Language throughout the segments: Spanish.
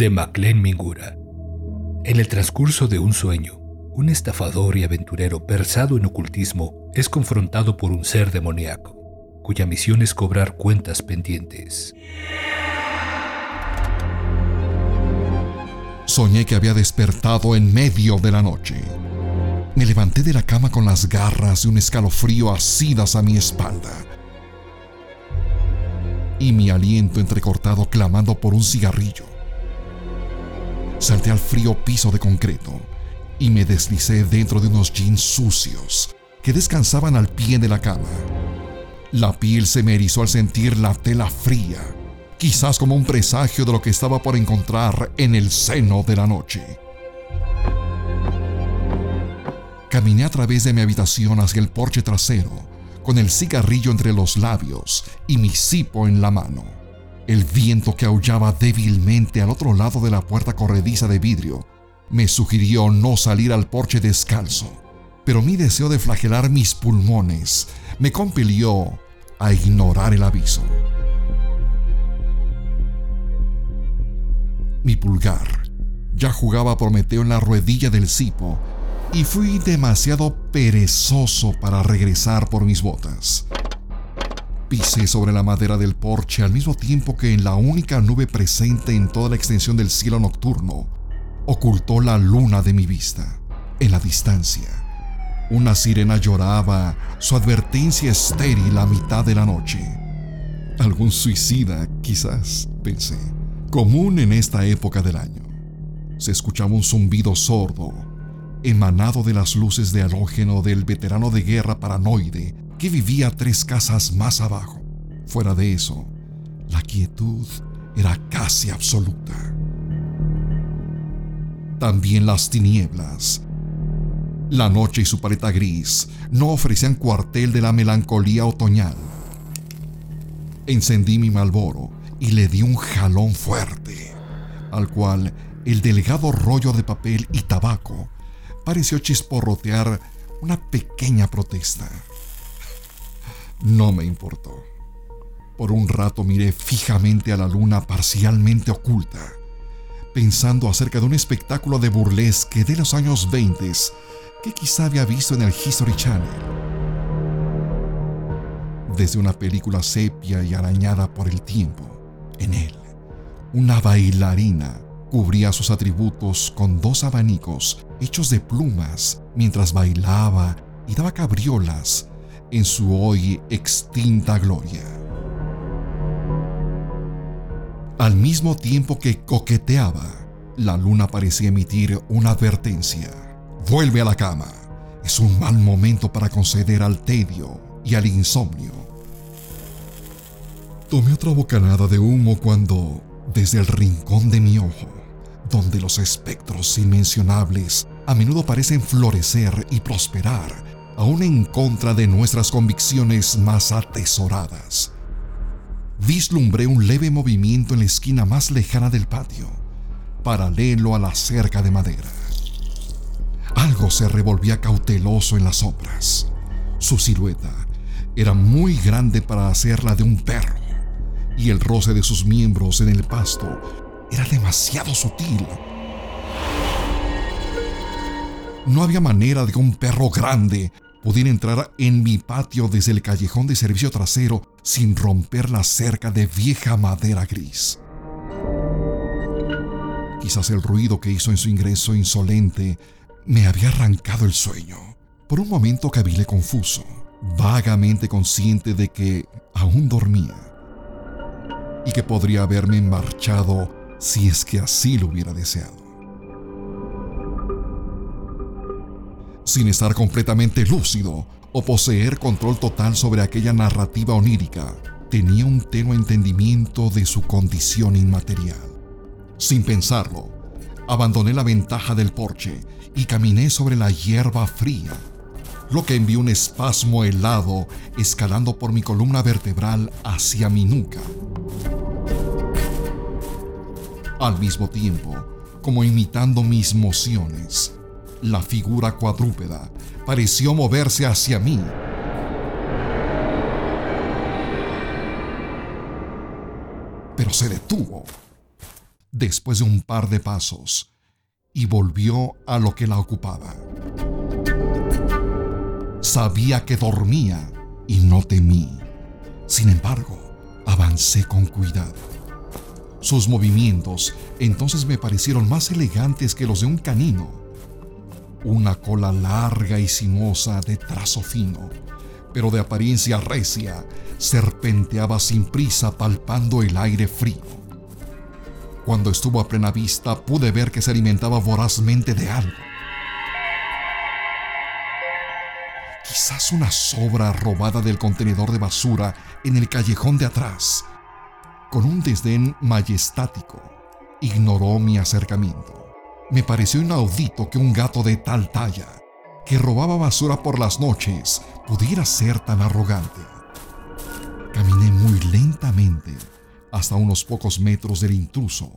De Maclen Mingura. En el transcurso de un sueño, un estafador y aventurero versado en ocultismo es confrontado por un ser demoníaco, cuya misión es cobrar cuentas pendientes. Soñé que había despertado en medio de la noche. Me levanté de la cama con las garras de un escalofrío asidas a mi espalda y mi aliento entrecortado clamando por un cigarrillo. Salté al frío piso de concreto y me deslicé dentro de unos jeans sucios que descansaban al pie de la cama. La piel se me erizó al sentir la tela fría, quizás como un presagio de lo que estaba por encontrar en el seno de la noche. Caminé a través de mi habitación hacia el porche trasero con el cigarrillo entre los labios y mi cipo en la mano. El viento que aullaba débilmente al otro lado de la puerta corrediza de vidrio me sugirió no salir al porche descalzo, pero mi deseo de flagelar mis pulmones me compelió a ignorar el aviso. Mi pulgar ya jugaba Prometeo en la ruedilla del cipo y fui demasiado perezoso para regresar por mis botas. Pisé sobre la madera del porche al mismo tiempo que en la única nube presente en toda la extensión del cielo nocturno ocultó la luna de mi vista. En la distancia, una sirena lloraba su advertencia estéril a mitad de la noche. Algún suicida, quizás, pensé, común en esta época del año. Se escuchaba un zumbido sordo emanado de las luces de halógeno del veterano de guerra paranoide que vivía tres casas más abajo. Fuera de eso, la quietud era casi absoluta. También las tinieblas. La noche y su paleta gris no ofrecían cuartel de la melancolía otoñal. Encendí mi malboro y le di un jalón fuerte, al cual el delgado rollo de papel y tabaco pareció chisporrotear una pequeña protesta. No me importó. Por un rato miré fijamente a la luna parcialmente oculta, pensando acerca de un espectáculo de burlesque de los años 20 que quizá había visto en el History Channel. Desde una película sepia y arañada por el tiempo, en él, una bailarina cubría sus atributos con dos abanicos hechos de plumas mientras bailaba y daba cabriolas en su hoy extinta gloria. Al mismo tiempo que coqueteaba, la luna parecía emitir una advertencia. Vuelve a la cama. Es un mal momento para conceder al tedio y al insomnio. Tomé otra bocanada de humo cuando, desde el rincón de mi ojo, donde los espectros inmencionables a menudo parecen florecer y prosperar, aún en contra de nuestras convicciones más atesoradas. Vislumbré un leve movimiento en la esquina más lejana del patio, paralelo a la cerca de madera. Algo se revolvía cauteloso en las sombras. Su silueta era muy grande para hacerla de un perro, y el roce de sus miembros en el pasto era demasiado sutil. No había manera de que un perro grande pudiera entrar en mi patio desde el callejón de servicio trasero sin romper la cerca de vieja madera gris. Quizás el ruido que hizo en su ingreso insolente me había arrancado el sueño. Por un momento cabilé confuso, vagamente consciente de que aún dormía y que podría haberme marchado si es que así lo hubiera deseado. Sin estar completamente lúcido o poseer control total sobre aquella narrativa onírica, tenía un tenue entendimiento de su condición inmaterial. Sin pensarlo, abandoné la ventaja del porche y caminé sobre la hierba fría, lo que envió un espasmo helado escalando por mi columna vertebral hacia mi nuca al mismo tiempo, como imitando mis mociones, la figura cuadrúpeda pareció moverse hacia mí. Pero se detuvo. después de un par de pasos y volvió a lo que la ocupaba. Sabía que dormía y no temí. Sin embargo, avancé con cuidado. Sus movimientos entonces me parecieron más elegantes que los de un canino. Una cola larga y sinuosa de trazo fino, pero de apariencia recia, serpenteaba sin prisa palpando el aire frío. Cuando estuvo a plena vista pude ver que se alimentaba vorazmente de algo. Quizás una sobra robada del contenedor de basura en el callejón de atrás. Con un desdén majestático, ignoró mi acercamiento. Me pareció inaudito que un gato de tal talla, que robaba basura por las noches, pudiera ser tan arrogante. Caminé muy lentamente hasta unos pocos metros del intruso,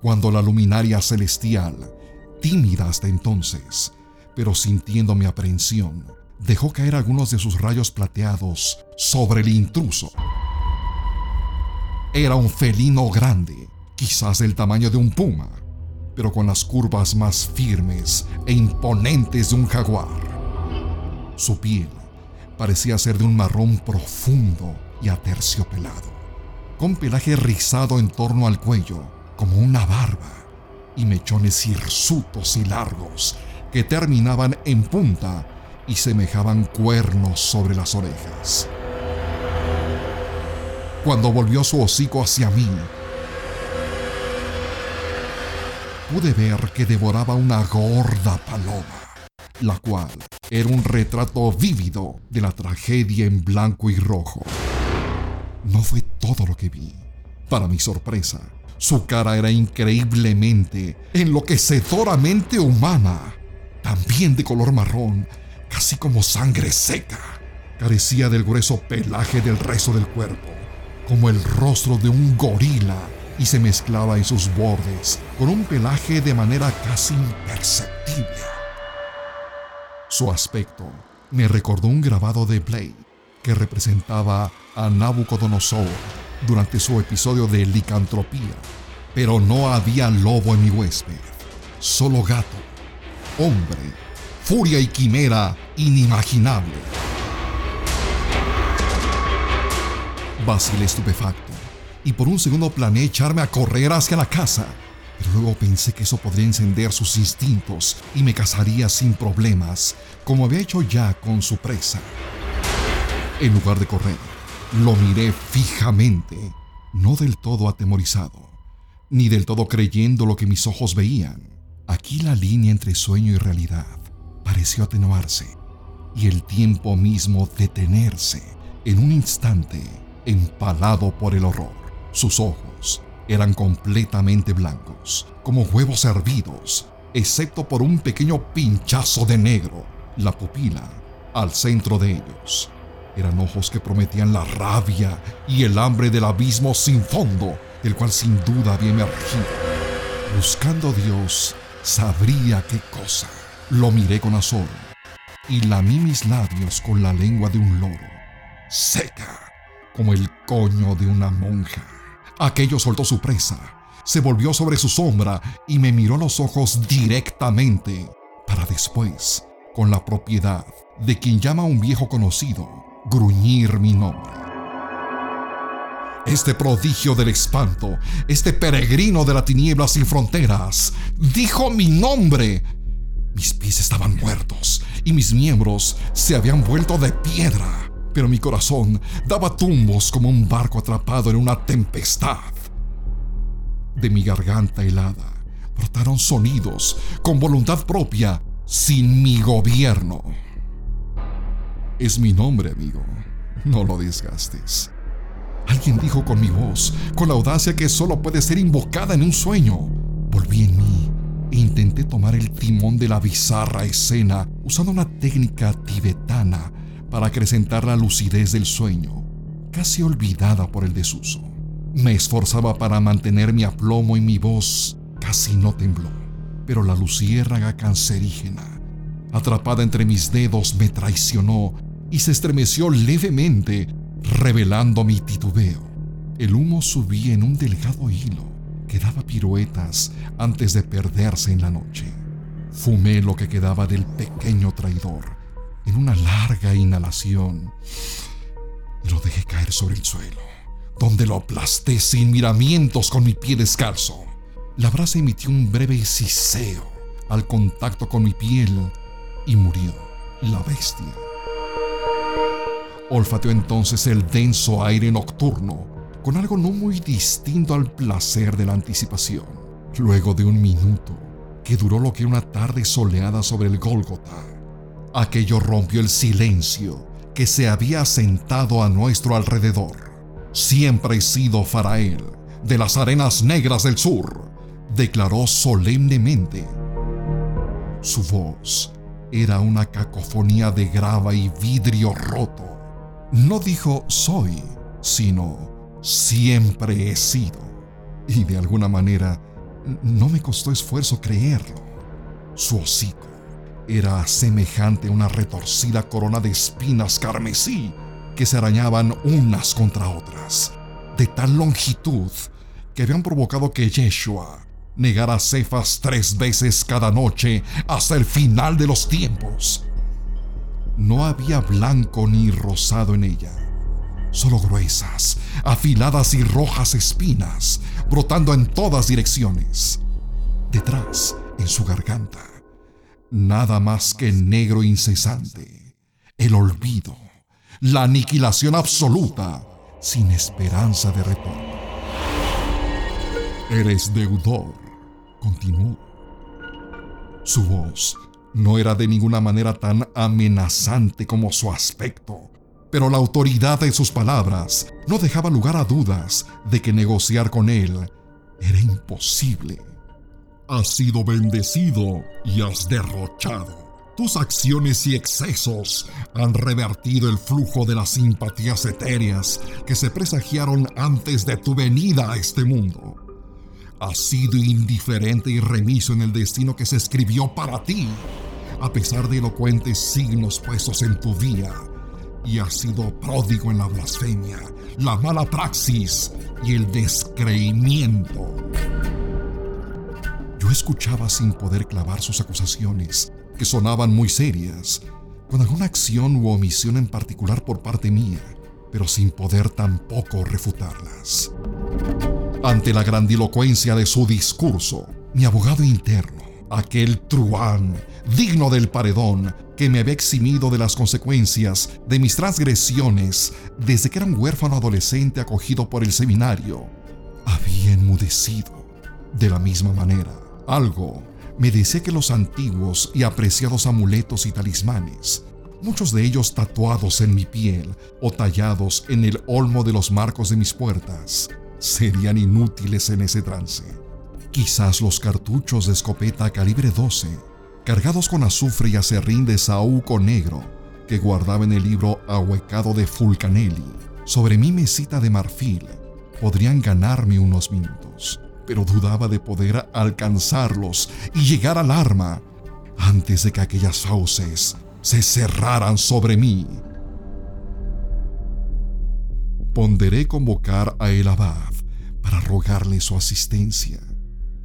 cuando la luminaria celestial, tímida hasta entonces, pero sintiendo mi aprehensión, dejó caer algunos de sus rayos plateados sobre el intruso. Era un felino grande, quizás del tamaño de un puma, pero con las curvas más firmes e imponentes de un jaguar. Su piel parecía ser de un marrón profundo y aterciopelado con pelaje rizado en torno al cuello, como una barba, y mechones hirsutos y largos que terminaban en punta y semejaban cuernos sobre las orejas. Cuando volvió su hocico hacia mí, pude ver que devoraba una gorda paloma, la cual era un retrato vívido de la tragedia en blanco y rojo. No fue todo lo que vi. Para mi sorpresa, su cara era increíblemente, enloquecedoramente humana, también de color marrón, casi como sangre seca. Carecía del grueso pelaje del resto del cuerpo, como el rostro de un gorila, y se mezclaba en sus bordes con un pelaje de manera casi imperceptible. Su aspecto me recordó un grabado de Blade que representaba a Nabucodonosor durante su episodio de licantropía. Pero no había lobo en mi huésped, solo gato, hombre, furia y quimera inimaginable. Vacilé estupefacto y por un segundo planeé echarme a correr hacia la casa, pero luego pensé que eso podría encender sus instintos y me cazaría sin problemas, como había hecho ya con su presa. En lugar de correr, lo miré fijamente, no del todo atemorizado, ni del todo creyendo lo que mis ojos veían. Aquí la línea entre sueño y realidad pareció atenuarse y el tiempo mismo detenerse en un instante, empalado por el horror. Sus ojos eran completamente blancos, como huevos hervidos, excepto por un pequeño pinchazo de negro, la pupila, al centro de ellos. Eran ojos que prometían la rabia y el hambre del abismo sin fondo, del cual sin duda había emergido. Buscando a Dios, sabría qué cosa. Lo miré con azor y lamí mis labios con la lengua de un loro, seca como el coño de una monja. Aquello soltó su presa, se volvió sobre su sombra y me miró los ojos directamente, para después, con la propiedad de quien llama a un viejo conocido, gruñir mi nombre. Este prodigio del espanto, este peregrino de la tiniebla sin fronteras, dijo mi nombre. Mis pies estaban muertos y mis miembros se habían vuelto de piedra, pero mi corazón daba tumbos como un barco atrapado en una tempestad. De mi garganta helada brotaron sonidos con voluntad propia, sin mi gobierno. Es mi nombre, amigo. No lo desgastes. Alguien dijo con mi voz, con la audacia que solo puede ser invocada en un sueño. Volví en mí e intenté tomar el timón de la bizarra escena usando una técnica tibetana para acrecentar la lucidez del sueño, casi olvidada por el desuso. Me esforzaba para mantener mi aplomo y mi voz casi no tembló, pero la luciérnaga cancerígena atrapada entre mis dedos, me traicionó y se estremeció levemente, revelando mi titubeo. El humo subía en un delgado hilo que daba piruetas antes de perderse en la noche. Fumé lo que quedaba del pequeño traidor en una larga inhalación lo dejé caer sobre el suelo, donde lo aplasté sin miramientos con mi pie descalzo. La brasa emitió un breve siseo al contacto con mi piel y murió la bestia. Olfateó entonces el denso aire nocturno con algo no muy distinto al placer de la anticipación. Luego de un minuto, que duró lo que una tarde soleada sobre el Gólgota, aquello rompió el silencio que se había sentado a nuestro alrededor. Siempre he sido Farael, de las arenas negras del sur, declaró solemnemente. Su voz era una cacofonía de grava y vidrio roto. No dijo soy, sino siempre he sido. Y de alguna manera no me costó esfuerzo creerlo. Su hocico era semejante a una retorcida corona de espinas carmesí que se arañaban unas contra otras, de tal longitud que habían provocado que Yeshua negara Cefas tres veces cada noche hasta el final de los tiempos. No había blanco ni rosado en ella, solo gruesas, afiladas y rojas espinas, brotando en todas direcciones. Detrás, en su garganta, nada más que negro incesante, el olvido, la aniquilación absoluta, sin esperanza de retorno. Eres deudor, continuó. Su voz no era de ninguna manera tan amenazante como su aspecto, pero la autoridad de sus palabras no dejaba lugar a dudas de que negociar con él era imposible. Has sido bendecido y has derrochado. Tus acciones y excesos han revertido el flujo de las simpatías etéreas que se presagiaron antes de tu venida a este mundo. Has sido indiferente y remiso en el destino que se escribió para ti, a pesar de elocuentes signos puestos en tu vía, y has sido pródigo en la blasfemia, la mala praxis y el descreimiento. Escuchaba sin poder clavar sus acusaciones, que sonaban muy serias, con alguna acción u omisión en particular por parte mía, pero sin poder tampoco refutarlas. Ante la grandilocuencia de su discurso, mi abogado interno, aquel truán digno del paredón que me había eximido de las consecuencias de mis transgresiones desde que era un huérfano adolescente acogido por el seminario, había enmudecido. De la misma manera, algo me decía que los antiguos y apreciados amuletos y talismanes, muchos de ellos tatuados en mi piel o tallados en el olmo de los marcos de mis puertas, serían inútiles en ese trance. Quizás los cartuchos de escopeta calibre 12, cargados con azufre y acerrín de saúco negro, que guardaba en el libro ahuecado de Fulcanelli, sobre mi mesita de marfil, podrían ganarme unos minutos pero dudaba de poder alcanzarlos y llegar al arma antes de que aquellas fauces se cerraran sobre mí. Ponderé convocar a el abad para rogarle su asistencia,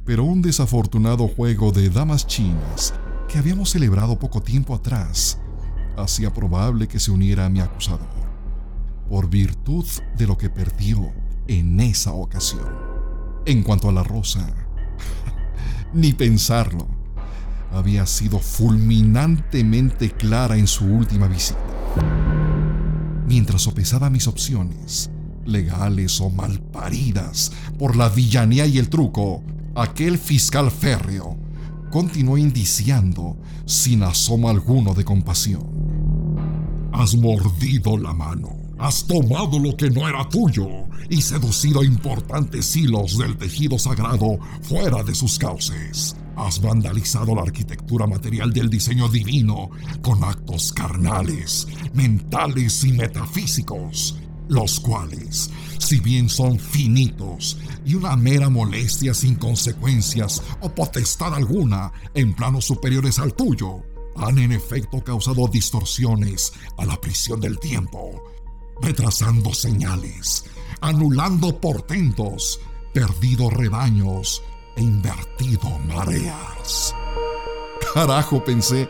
pero un desafortunado juego de damas chinas que habíamos celebrado poco tiempo atrás hacía probable que se uniera a mi acusador, por virtud de lo que perdió en esa ocasión. En cuanto a la rosa, ni pensarlo. Había sido fulminantemente clara en su última visita. Mientras sopesaba mis opciones, legales o malparidas, por la villanía y el truco, aquel fiscal férreo continuó indiciando sin asomo alguno de compasión. Has mordido la mano Has tomado lo que no era tuyo y seducido importantes hilos del tejido sagrado fuera de sus cauces. Has vandalizado la arquitectura material del diseño divino con actos carnales, mentales y metafísicos, los cuales, si bien son finitos y una mera molestia sin consecuencias o potestad alguna en planos superiores al tuyo, han en efecto causado distorsiones a la prisión del tiempo retrasando señales, anulando portentos perdido rebaños e invertido mareas. Carajo, pensé,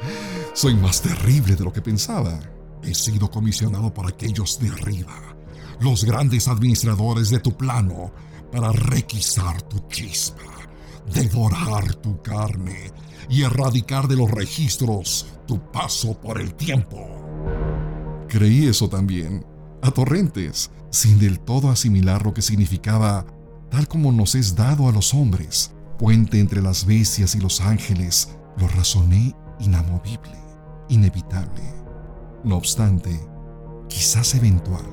soy más terrible de lo que pensaba. He sido comisionado por aquellos de arriba, los grandes administradores de tu plano, para requisar tu chispa, devorar tu carne y erradicar de los registros tu paso por el tiempo. Creí eso también, a torrentes, sin del todo asimilar lo que significaba, tal como nos es dado a los hombres, puente entre las bestias y los ángeles, lo razoné inamovible, inevitable. No obstante, quizás eventual.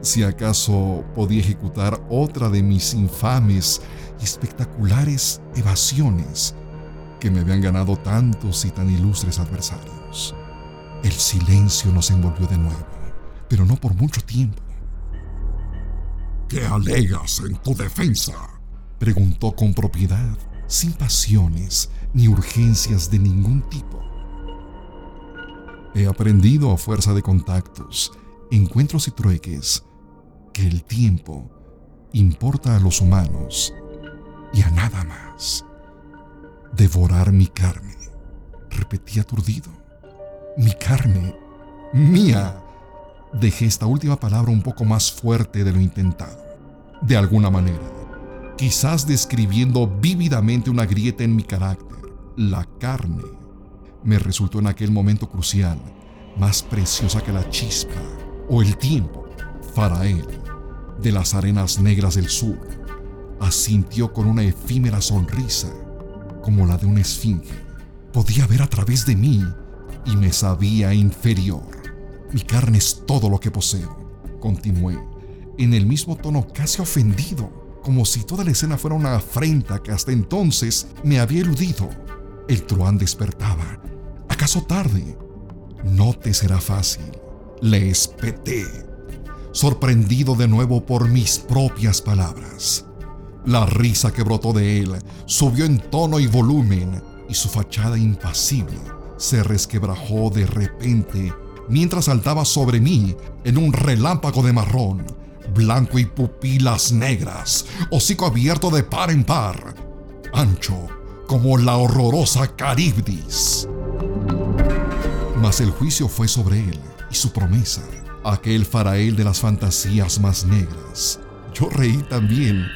Si acaso podía ejecutar otra de mis infames y espectaculares evasiones que me habían ganado tantos y tan ilustres adversarios. El silencio nos envolvió de nuevo, pero no por mucho tiempo. ¿Qué alegas en tu defensa? Preguntó con propiedad, sin pasiones ni urgencias de ningún tipo. He aprendido a fuerza de contactos, encuentros y trueques que el tiempo importa a los humanos y a nada más. Devorar mi carne, repetí aturdido. Mi carne, mía. Dejé esta última palabra un poco más fuerte de lo intentado. De alguna manera, quizás describiendo vívidamente una grieta en mi carácter, la carne me resultó en aquel momento crucial más preciosa que la chispa o el tiempo. Farael, de las arenas negras del sur, asintió con una efímera sonrisa, como la de una esfinge. Podía ver a través de mí y me sabía inferior. Mi carne es todo lo que poseo, continué, en el mismo tono casi ofendido, como si toda la escena fuera una afrenta que hasta entonces me había eludido. El truán despertaba. ¿Acaso tarde? No te será fácil. Le espeté, sorprendido de nuevo por mis propias palabras. La risa que brotó de él subió en tono y volumen y su fachada impasible se resquebrajó de repente mientras saltaba sobre mí en un relámpago de marrón, blanco y pupilas negras, hocico abierto de par en par, ancho como la horrorosa Caribdis. Mas el juicio fue sobre él y su promesa, aquel farael de las fantasías más negras. Yo reí también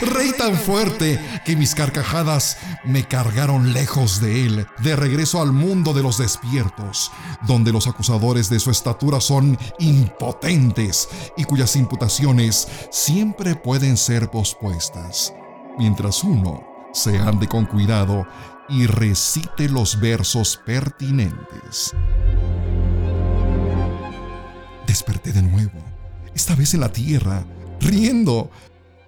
Reí tan fuerte que mis carcajadas me cargaron lejos de él, de regreso al mundo de los despiertos, donde los acusadores de su estatura son impotentes y cuyas imputaciones siempre pueden ser pospuestas, mientras uno se ande con cuidado y recite los versos pertinentes. Desperté de nuevo, esta vez en la tierra, riendo,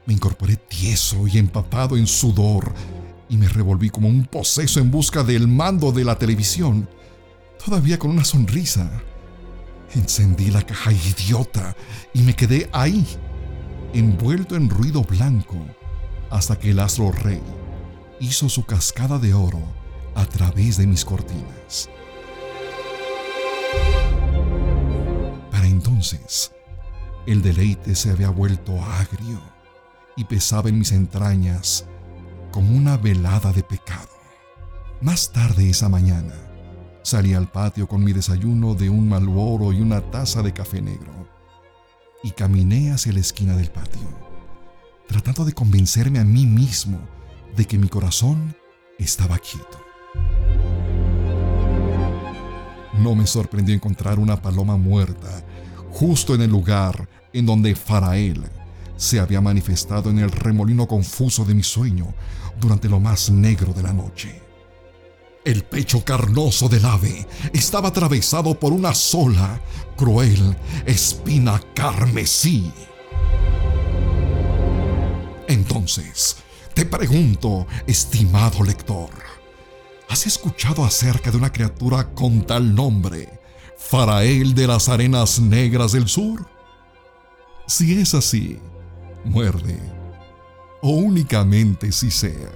me incorporé tieso y empapado en sudor y me revolví como un poseso en busca del mando de la televisión, todavía con una sonrisa. Encendí la caja idiota y me quedé ahí, envuelto en ruido blanco, hasta que el astro rey hizo su cascada de oro a través de mis cortinas. Para entonces, el deleite se había vuelto agrio y pesaba en mis entrañas como una velada de pecado. Más tarde esa mañana, salí al patio con mi desayuno de un malboro y una taza de café negro y caminé hacia la esquina del patio, tratando de convencerme a mí mismo de que mi corazón estaba quieto. No me sorprendió encontrar una paloma muerta justo en el lugar en donde Farael se había manifestado en el remolino confuso de mi sueño durante lo más negro de la noche. El pecho carnoso del ave estaba atravesado por una sola, cruel espina carmesí. Entonces, te pregunto, estimado lector, ¿has escuchado acerca de una criatura con tal nombre, Farael de las Arenas Negras del Sur? Si es así, muerde, o únicamente si sea.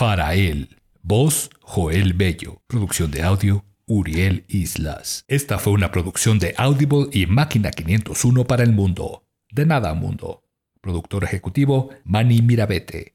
Farael, Voz, Joel Bello. Producción de audio, Uriel Islas. Esta fue una producción de Audible y Máquina 501 para el mundo. De nada, mundo. Productor ejecutivo, Manny Mirabete.